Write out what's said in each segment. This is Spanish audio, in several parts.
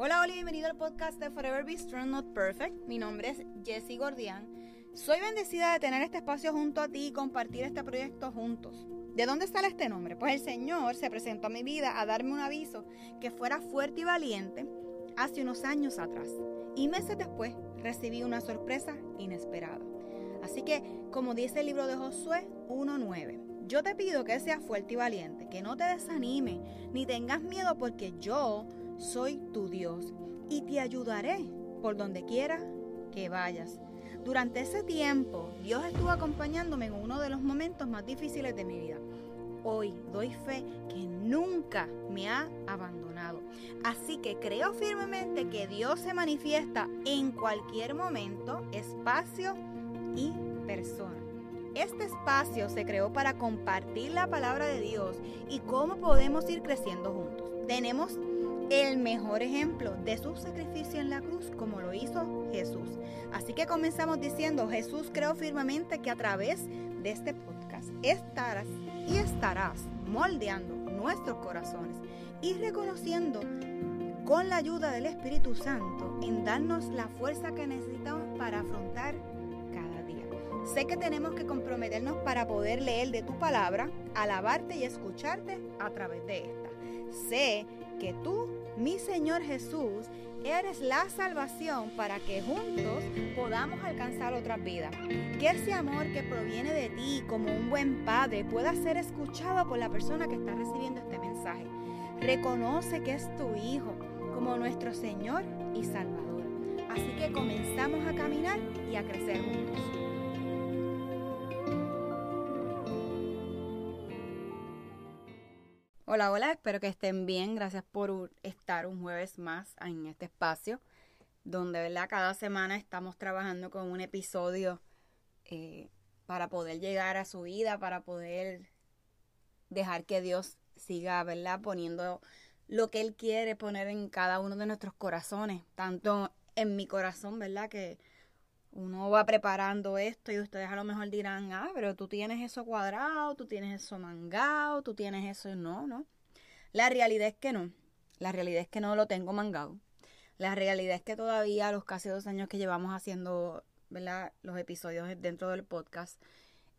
Hola, hola, bienvenido al podcast de Forever Be Strong Not Perfect. Mi nombre es Jessie Gordian. Soy bendecida de tener este espacio junto a ti y compartir este proyecto juntos. ¿De dónde sale este nombre? Pues el Señor se presentó a mi vida a darme un aviso que fuera fuerte y valiente hace unos años atrás. Y meses después recibí una sorpresa inesperada. Así que, como dice el libro de Josué 1.9, yo te pido que seas fuerte y valiente, que no te desanime, ni tengas miedo porque yo soy tu Dios y te ayudaré por donde quiera que vayas. Durante ese tiempo, Dios estuvo acompañándome en uno de los momentos más difíciles de mi vida. Hoy doy fe que nunca me ha abandonado. Así que creo firmemente que Dios se manifiesta en cualquier momento, espacio y persona. Este espacio se creó para compartir la palabra de Dios y cómo podemos ir creciendo juntos. Tenemos el mejor ejemplo de su sacrificio en la cruz como lo hizo Jesús. Así que comenzamos diciendo, Jesús creo firmemente que a través de este podcast estarás y estarás moldeando nuestros corazones y reconociendo con la ayuda del Espíritu Santo en darnos la fuerza que necesitamos para afrontar cada día. Sé que tenemos que comprometernos para poder leer de tu palabra, alabarte y escucharte a través de esta. Sé que tú, mi Señor Jesús, eres la salvación para que juntos podamos alcanzar otras vidas. Que ese amor que proviene de ti como un buen padre pueda ser escuchado por la persona que está recibiendo este mensaje. Reconoce que es tu Hijo como nuestro Señor y Salvador. Así que comenzamos a caminar y a crecer juntos. Hola, hola, espero que estén bien. Gracias por estar un jueves más en este espacio, donde ¿verdad? cada semana estamos trabajando con un episodio eh, para poder llegar a su vida, para poder dejar que Dios siga ¿verdad? poniendo lo que Él quiere poner en cada uno de nuestros corazones, tanto en mi corazón, ¿verdad? Que uno va preparando esto y ustedes a lo mejor dirán, ah, pero tú tienes eso cuadrado, tú tienes eso mangado, tú tienes eso, no, no. La realidad es que no. La realidad es que no lo tengo mangado. La realidad es que todavía los casi dos años que llevamos haciendo ¿verdad? los episodios dentro del podcast,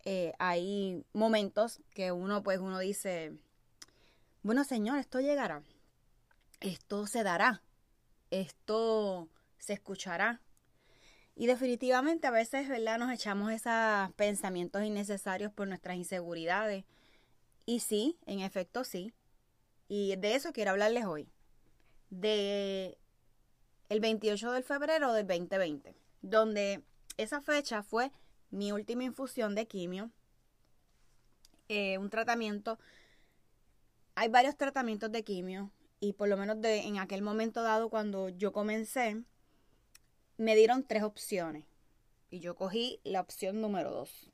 eh, hay momentos que uno, pues, uno dice, bueno, Señor, esto llegará, esto se dará, esto se escuchará, y definitivamente a veces, ¿verdad? Nos echamos esos pensamientos innecesarios por nuestras inseguridades. Y sí, en efecto sí. Y de eso quiero hablarles hoy. De el 28 de febrero del 2020, donde esa fecha fue mi última infusión de quimio. Eh, un tratamiento. Hay varios tratamientos de quimio y por lo menos de, en aquel momento dado cuando yo comencé, me dieron tres opciones y yo cogí la opción número dos.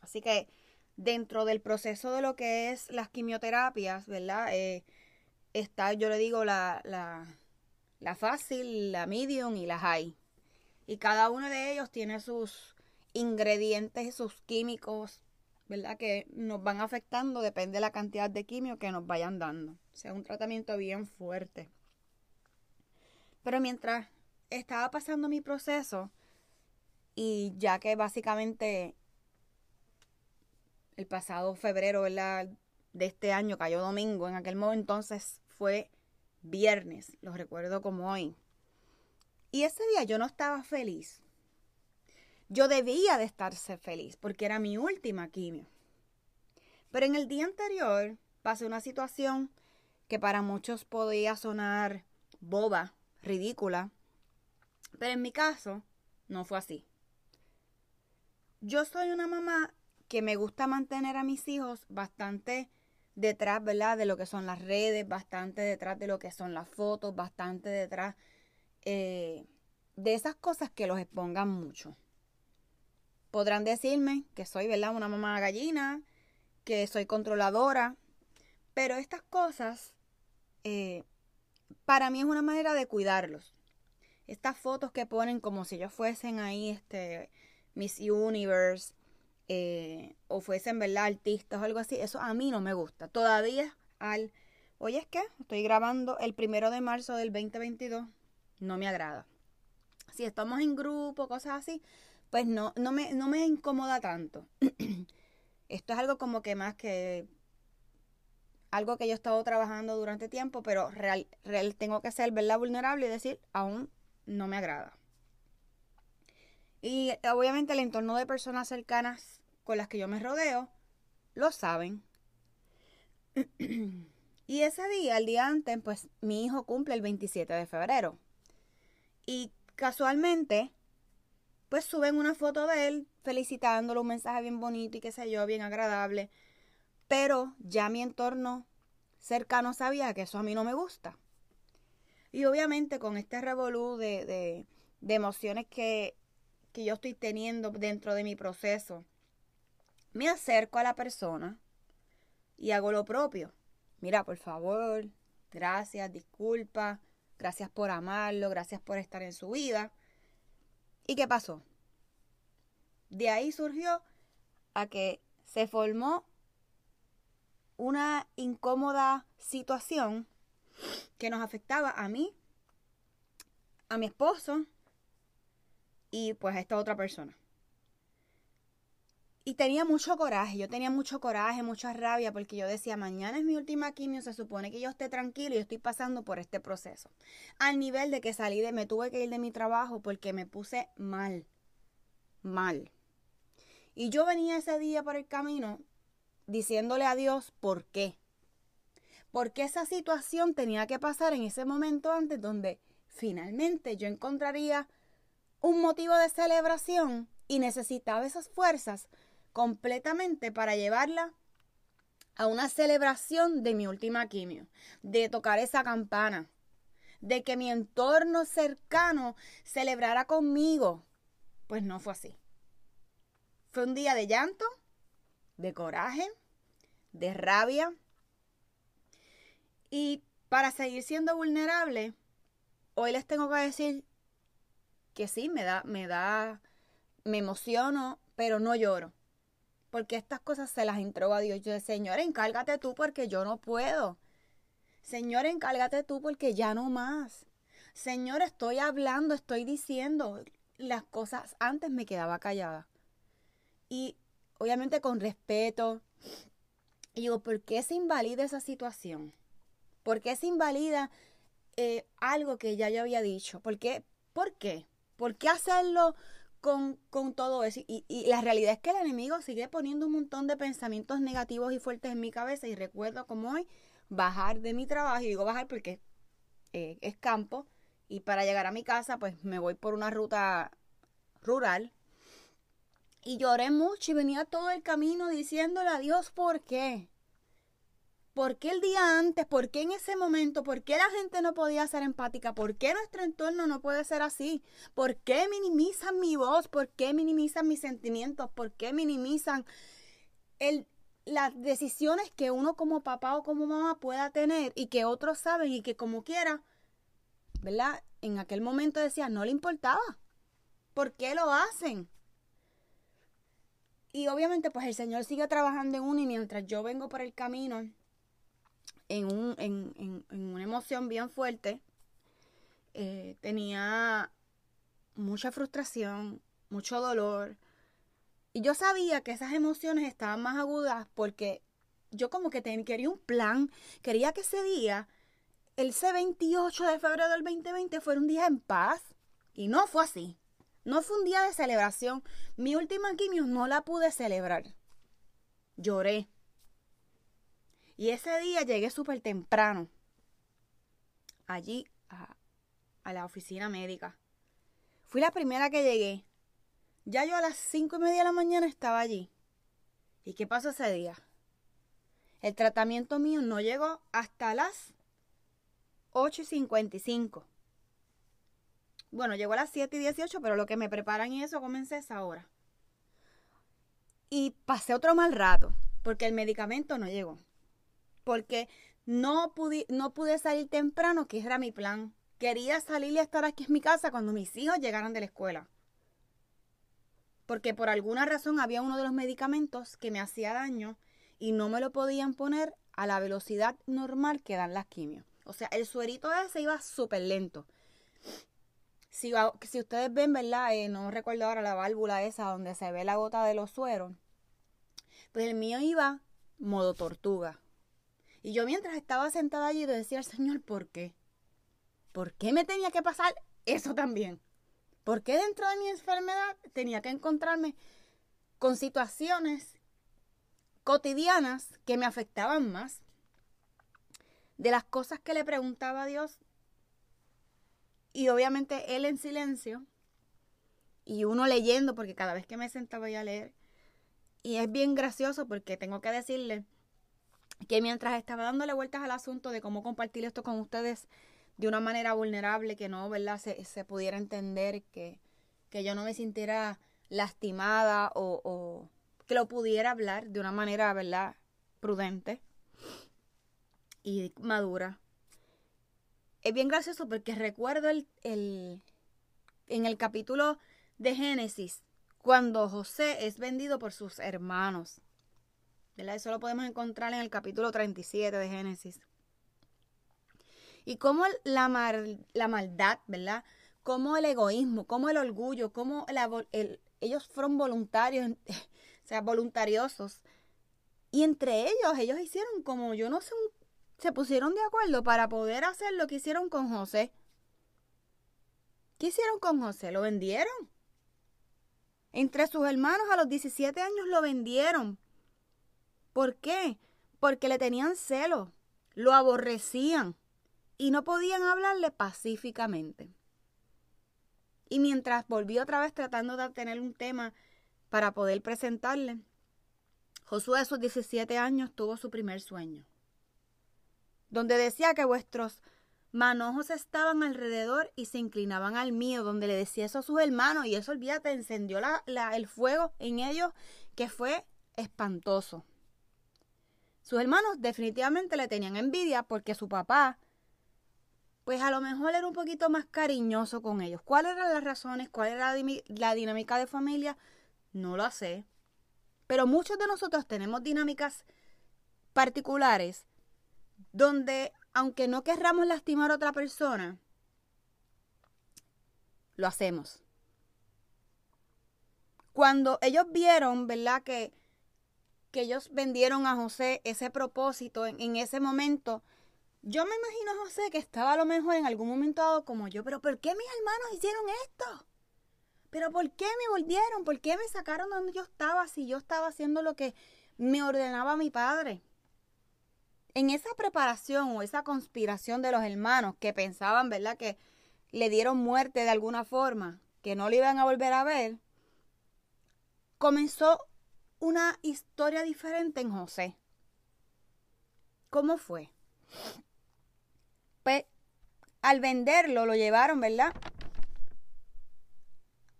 Así que dentro del proceso de lo que es las quimioterapias, ¿verdad? Eh, está, yo le digo, la, la, la fácil, la medium y la high. Y cada uno de ellos tiene sus ingredientes y sus químicos, ¿verdad? Que nos van afectando, depende de la cantidad de quimio que nos vayan dando. O sea, un tratamiento bien fuerte. Pero mientras estaba pasando mi proceso y ya que básicamente el pasado febrero de este año cayó domingo, en aquel momento entonces fue viernes, lo recuerdo como hoy. Y ese día yo no estaba feliz. Yo debía de estarse feliz porque era mi última quimio. Pero en el día anterior pasé una situación que para muchos podía sonar boba, ridícula, pero en mi caso, no fue así. Yo soy una mamá que me gusta mantener a mis hijos bastante detrás, ¿verdad? De lo que son las redes, bastante detrás de lo que son las fotos, bastante detrás eh, de esas cosas que los expongan mucho. Podrán decirme que soy, ¿verdad? Una mamá gallina, que soy controladora, pero estas cosas eh, para mí es una manera de cuidarlos estas fotos que ponen como si ellos fuesen ahí, este, Miss Universe, eh, o fuesen, ¿verdad?, artistas o algo así, eso a mí no me gusta. Todavía al, oye, es que estoy grabando el primero de marzo del 2022, no me agrada. Si estamos en grupo, cosas así, pues no, no, me, no me incomoda tanto. Esto es algo como que más que algo que yo he estado trabajando durante tiempo, pero real, real tengo que ser, ¿verdad? Vulnerable y decir, aún no me agrada. Y obviamente el entorno de personas cercanas con las que yo me rodeo lo saben. y ese día, el día antes, pues mi hijo cumple el 27 de febrero. Y casualmente, pues suben una foto de él felicitándolo, un mensaje bien bonito y qué sé yo, bien agradable. Pero ya mi entorno cercano sabía que eso a mí no me gusta. Y obviamente con este revolú de, emociones que, que yo estoy teniendo dentro de mi proceso, me acerco a la persona y hago lo propio. Mira, por favor, gracias, disculpa, gracias por amarlo, gracias por estar en su vida. ¿Y qué pasó? De ahí surgió a que se formó una incómoda situación que nos afectaba a mí, a mi esposo y pues a esta otra persona. Y tenía mucho coraje, yo tenía mucho coraje, mucha rabia, porque yo decía, mañana es mi última quimio, se supone que yo esté tranquilo y yo estoy pasando por este proceso. Al nivel de que salí de, me tuve que ir de mi trabajo porque me puse mal, mal. Y yo venía ese día por el camino diciéndole a Dios por qué. Porque esa situación tenía que pasar en ese momento antes donde finalmente yo encontraría un motivo de celebración y necesitaba esas fuerzas completamente para llevarla a una celebración de mi última quimio, de tocar esa campana, de que mi entorno cercano celebrara conmigo. Pues no fue así. Fue un día de llanto, de coraje, de rabia. Y para seguir siendo vulnerable, hoy les tengo que decir que sí, me da, me da, me emociono, pero no lloro. Porque estas cosas se las entrego a Dios. Yo, Señor, encárgate tú porque yo no puedo. Señor, encárgate tú porque ya no más. Señor, estoy hablando, estoy diciendo las cosas. Antes me quedaba callada. Y obviamente con respeto, y digo, ¿por qué se invalida esa situación? ¿Por qué se invalida eh, algo que ya yo había dicho? ¿Por qué? ¿Por qué? ¿Por qué hacerlo con, todo eso? Y, la realidad es que el enemigo sigue poniendo un montón de pensamientos negativos y fuertes en mi cabeza. Y recuerdo como hoy bajar de mi trabajo, y digo bajar porque eh, es campo, y para llegar a mi casa, pues me voy por una ruta rural y lloré mucho y venía todo el camino diciéndole a Dios por qué. ¿Por qué el día antes? ¿Por qué en ese momento? ¿Por qué la gente no podía ser empática? ¿Por qué nuestro entorno no puede ser así? ¿Por qué minimizan mi voz? ¿Por qué minimizan mis sentimientos? ¿Por qué minimizan el, las decisiones que uno como papá o como mamá pueda tener y que otros saben y que como quiera, ¿verdad? En aquel momento decía, no le importaba. ¿Por qué lo hacen? Y obviamente pues el Señor sigue trabajando en uno y mientras yo vengo por el camino en, un, en, una emoción bien fuerte, eh, tenía mucha frustración, mucho dolor. Y yo sabía que esas emociones estaban más agudas porque yo como que quería un plan, quería que ese día, el C28 de febrero del 2020, fuera un día en paz. Y no fue así. No fue un día de celebración. Mi última quimio no la pude celebrar. Lloré. Y ese día llegué súper temprano. Allí a, a, la oficina médica. Fui la primera que llegué. Ya yo a las cinco y media de la mañana estaba allí. ¿Y qué pasó ese día? El tratamiento mío no llegó hasta las 8 y 55. Bueno, llegó a las 7 y 18, pero lo que me preparan y eso comencé esa hora. Y pasé otro mal rato, porque el medicamento no llegó. Porque no pude, no pude salir temprano, que era mi plan. Quería salir y estar aquí en mi casa cuando mis hijos llegaran de la escuela. Porque por alguna razón había uno de los medicamentos que me hacía daño y no me lo podían poner a la velocidad normal que dan las quimios. O sea, el suerito ese iba súper lento. si, si ustedes ven, ¿verdad? Eh, no recuerdo ahora la válvula esa donde se ve la gota de los sueros. Pues el mío iba modo tortuga. Y yo mientras estaba sentada allí le decía al Señor, ¿por qué? ¿Por qué me tenía que pasar eso también? ¿Por qué dentro de mi enfermedad tenía que encontrarme con situaciones cotidianas que me afectaban más? De las cosas que le preguntaba a Dios, y obviamente él en silencio, y uno leyendo, porque cada vez que me sentaba a leer, y es bien gracioso porque tengo que decirle que mientras estaba dándole vueltas al asunto de cómo compartir esto con ustedes de una manera vulnerable, que no, ¿verdad? Se, se pudiera entender, que, que yo no me sintiera lastimada o, o, que lo pudiera hablar de una manera, ¿verdad? Prudente y madura. Es bien gracioso porque recuerdo el, el en el capítulo de Génesis, cuando José es vendido por sus hermanos. ¿Verdad? Eso lo podemos encontrar en el capítulo 37 de Génesis. Y cómo la, la maldad, ¿verdad? Cómo el egoísmo, cómo el orgullo, cómo ellos fueron voluntarios, o sea, voluntariosos. Y entre ellos, ellos hicieron como, yo no sé, se pusieron de acuerdo para poder hacer lo que hicieron con José. ¿Qué hicieron con José? Lo vendieron. Entre sus hermanos a los 17 años lo vendieron. ¿Por qué? Porque le tenían celo, lo aborrecían y no podían hablarle pacíficamente. Y mientras volvió otra vez tratando de tener un tema para poder presentarle, Josué a sus 17 años tuvo su primer sueño, donde decía que vuestros manojos estaban alrededor y se inclinaban al mío, donde le decía eso a sus hermanos y eso, olvídate, encendió el fuego en ellos que fue espantoso. Sus hermanos definitivamente le tenían envidia porque su papá, pues a lo mejor era un poquito más cariñoso con ellos. ¿Cuáles eran las razones? ¿Cuál era la dinámica de familia? No lo sé. Pero muchos de nosotros tenemos dinámicas particulares donde aunque no querramos lastimar a otra persona, lo hacemos. Cuando ellos vieron, ¿verdad? Que, que ellos vendieron a José ese propósito en, ese momento, yo me imagino a José que estaba a lo mejor en algún momento dado como yo, pero ¿por qué mis hermanos hicieron esto? ¿Pero por qué me volvieron? ¿Por qué me sacaron donde yo estaba si yo estaba haciendo lo que me ordenaba mi padre? en esa preparación o esa conspiración de los hermanos que pensaban, ¿verdad?, que le dieron muerte de alguna forma, que no le iban a volver a ver, comenzó una historia diferente en José. ¿Cómo fue? Pues al venderlo lo llevaron, ¿verdad?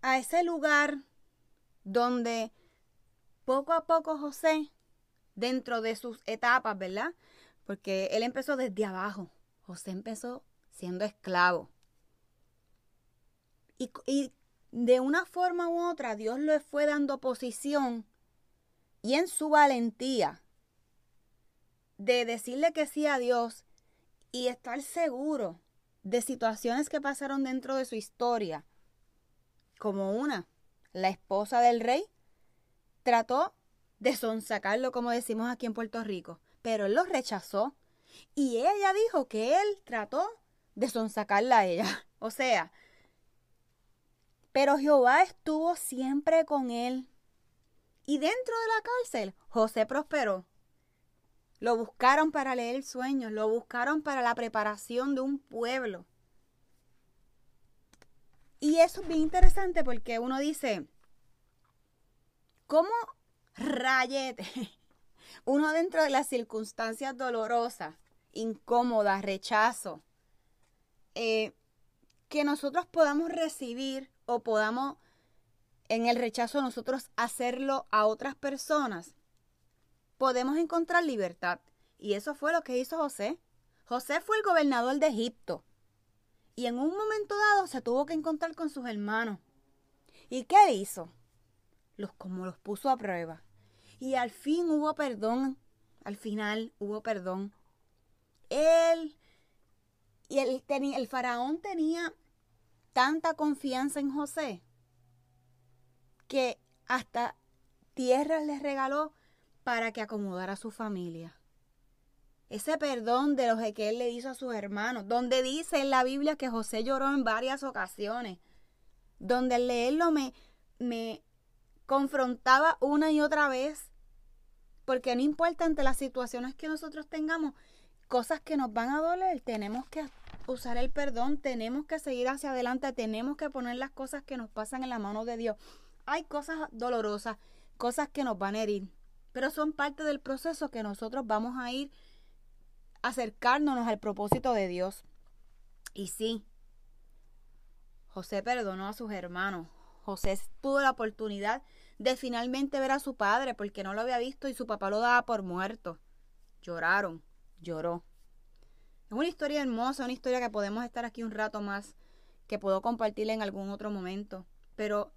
A ese lugar donde poco a poco José, dentro de sus etapas, ¿verdad? Porque él empezó desde abajo. José empezó siendo esclavo. Y, de una forma u otra Dios le fue dando posición y en su valentía de decirle que sí a Dios y estar seguro de situaciones que pasaron dentro de su historia, como una, la esposa del rey, trató de sonsacarlo, como decimos aquí en Puerto Rico pero él lo rechazó. Y ella dijo que él trató de sonsacarla a ella. O sea, pero Jehová estuvo siempre con él. Y dentro de la cárcel, José prosperó. Lo buscaron para leer sueños, lo buscaron para la preparación de un pueblo. Y eso es bien interesante porque uno dice, ¿cómo rayete? Uno dentro de las circunstancias dolorosas, incómodas, rechazo, eh, que nosotros podamos recibir o podamos en el rechazo nosotros hacerlo a otras personas, podemos encontrar libertad. Y eso fue lo que hizo José. José fue el gobernador de Egipto. Y en un momento dado se tuvo que encontrar con sus hermanos. ¿Y qué hizo? Los como los puso a prueba. Y al fin hubo perdón. Al final hubo perdón. Él y el, faraón tenía tanta confianza en José que hasta tierras les regaló para que acomodara a su familia. Ese perdón de los que él le hizo a sus hermanos, donde dice en la Biblia que José lloró en varias ocasiones, donde al leerlo me, me confrontaba una y otra vez, porque no importa ante las situaciones que nosotros tengamos, cosas que nos van a doler, tenemos que usar el perdón, tenemos que seguir hacia adelante, tenemos que poner las cosas que nos pasan en la mano de Dios. Hay cosas dolorosas, cosas que nos van a herir, pero son parte del proceso que nosotros vamos a ir acercándonos al propósito de Dios. Y sí, José perdonó a sus hermanos. José tuvo la oportunidad de finalmente ver a su padre porque no lo había visto y su papá lo daba por muerto. Lloraron, lloró. Es una historia hermosa, una historia que podemos estar aquí un rato más, que puedo compartirle en algún otro momento. Pero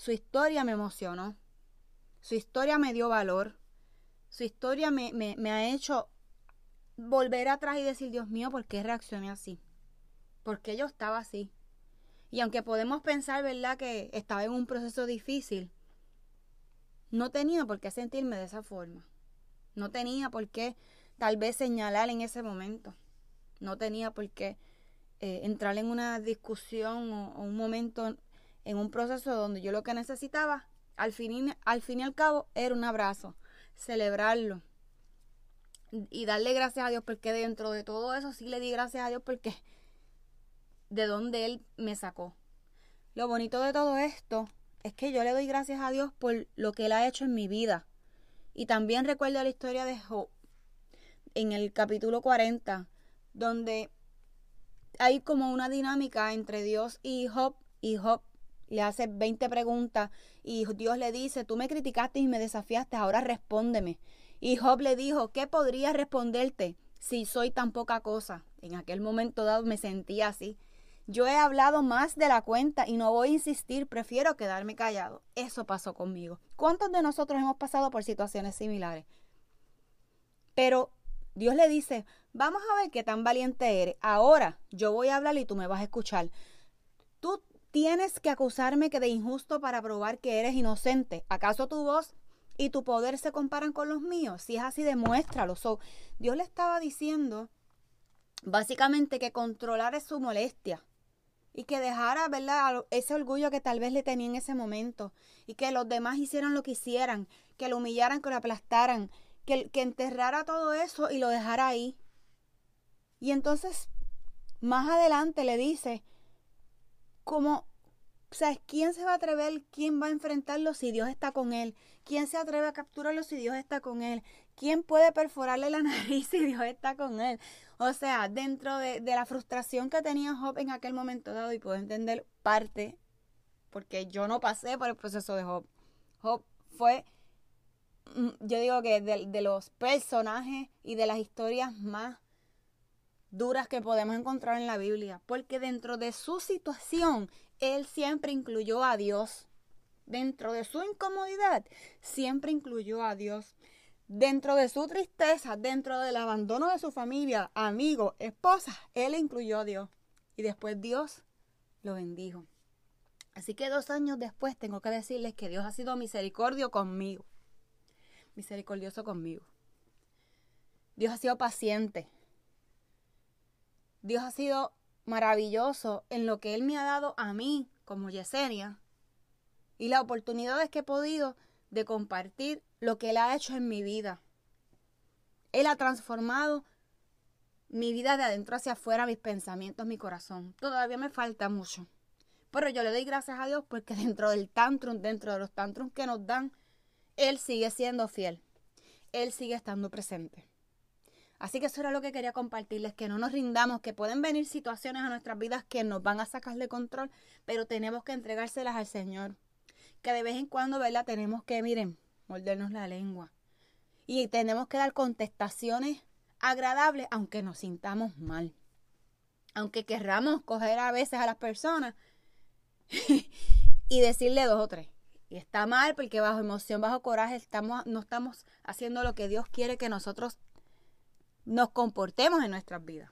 su historia me emocionó. Su historia me dio valor. Su historia me, me ha hecho volver atrás y decir, Dios mío, ¿por qué reaccioné así? ¿Por qué yo estaba así? Y aunque podemos pensar, ¿verdad?, que estaba en un proceso difícil, no tenía por qué sentirme de esa forma. No tenía por qué tal vez señalar en ese momento. No tenía por qué eh, entrar en una discusión o, un momento en un proceso donde yo lo que necesitaba, al fin, al fin y al cabo, era un abrazo, celebrarlo y darle gracias a Dios porque dentro de todo eso sí le di gracias a Dios porque de donde Él me sacó. Lo bonito de todo esto es que yo le doy gracias a Dios por lo que Él ha hecho en mi vida. Y también recuerdo la historia de Job en el capítulo 40, donde hay como una dinámica entre Dios y Job, y Job le hace 20 preguntas y Dios le dice, tú me criticaste y me desafiaste, ahora respóndeme. Y Job le dijo, ¿qué podría responderte si soy tan poca cosa? En aquel momento dado me sentía así. Yo he hablado más de la cuenta y no voy a insistir, prefiero quedarme callado. Eso pasó conmigo. ¿Cuántos de nosotros hemos pasado por situaciones similares? Pero Dios le dice, vamos a ver qué tan valiente eres. Ahora yo voy a hablar y tú me vas a escuchar. Tienes que acusarme que de injusto para probar que eres inocente. ¿Acaso tu voz y tu poder se comparan con los míos? Si es así, demuéstralo. Dios le estaba diciendo básicamente que controlar es su molestia y que dejara, ¿verdad?, ese orgullo que tal vez le tenía en ese momento y que los demás hicieran lo que hicieran, que lo humillaran, que lo aplastaran, que enterrara todo eso y lo dejara ahí. Y entonces, más adelante le dice, como, ¿sabes quién se va a atrever? ¿Quién va a enfrentarlo si Dios está con él? ¿Quién se atreve a capturarlo si Dios está con él? ¿Quién puede perforarle la nariz si Dios está con él? O sea, dentro de, la frustración que tenía Job en aquel momento dado, y puedo entender parte, porque yo no pasé por el proceso de Job. Job fue, mm, yo digo que de, de los personajes y de las historias más duras que podemos encontrar en la Biblia, porque dentro de su situación, él siempre incluyó a Dios. Dentro de su incomodidad, siempre incluyó a Dios. Dentro de su tristeza, dentro del abandono de su familia, amigos, esposa, él incluyó a Dios. Y después Dios lo bendijo. Así que dos años después tengo que decirles que Dios ha sido misericordio conmigo. Misericordioso conmigo. Dios ha sido paciente. Dios ha sido maravilloso en lo que Él me ha dado a mí como Yesenia y las oportunidades que he podido de compartir lo que Él ha hecho en mi vida. Él ha transformado mi vida de adentro hacia afuera, mis pensamientos, mi corazón. Todavía me falta mucho. Pero yo le doy gracias a Dios porque dentro del tantrum, dentro de los tantrums que nos dan, Él sigue siendo fiel. Él sigue estando presente. Así que eso era lo que quería compartirles, que no nos rindamos, que pueden venir situaciones a nuestras vidas que nos van a sacar de control, pero tenemos que entregárselas al Señor. Que de vez en cuando, ¿verdad? Tenemos que, miren, mordernos la lengua. Y tenemos que dar contestaciones agradables aunque nos sintamos mal. Aunque querramos coger a veces a las personas y decirle dos o tres. Y está mal porque bajo emoción, bajo coraje, estamos, no estamos haciendo lo que Dios quiere que nosotros nos comportemos en nuestras vidas.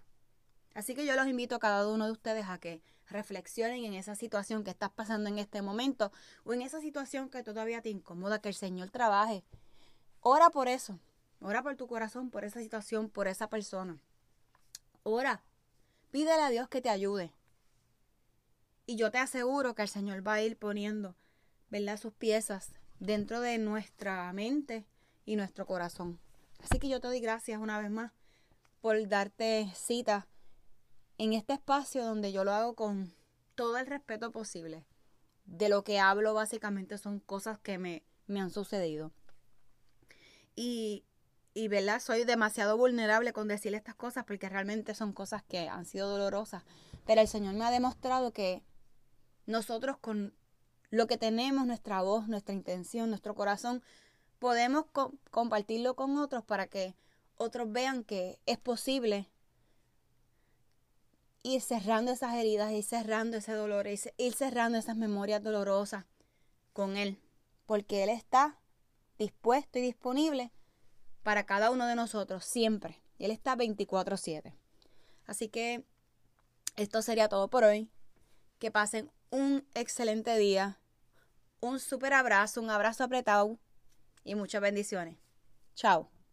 Así que yo los invito a cada uno de ustedes a que reflexionen en esa situación que estás pasando en este momento o en esa situación que todavía te incomoda, que el Señor trabaje. Ora por eso. Ora por tu corazón, por esa situación, por esa persona. Ora. Pídele a Dios que te ayude. Y yo te aseguro que el Señor va a ir poniendo, ¿verdad? Sus piezas dentro de nuestra mente y nuestro corazón. Así que yo te doy gracias una vez más por darte cita en este espacio donde yo lo hago con todo el respeto posible. De lo que hablo básicamente son cosas que me, me han sucedido. Y, y, ¿verdad? Soy demasiado vulnerable con decirle estas cosas porque realmente son cosas que han sido dolorosas. Pero el Señor me ha demostrado que nosotros con lo que tenemos, nuestra voz, nuestra intención, nuestro corazón, podemos compartirlo con otros para que otros vean que es posible ir cerrando esas heridas, ir cerrando ese dolor, ir cerrando esas memorias dolorosas con Él, porque Él está dispuesto y disponible para cada uno de nosotros siempre. Él está 24/7. Así que esto sería todo por hoy. Que pasen un excelente día, un super abrazo, un abrazo apretado y muchas bendiciones. Chao.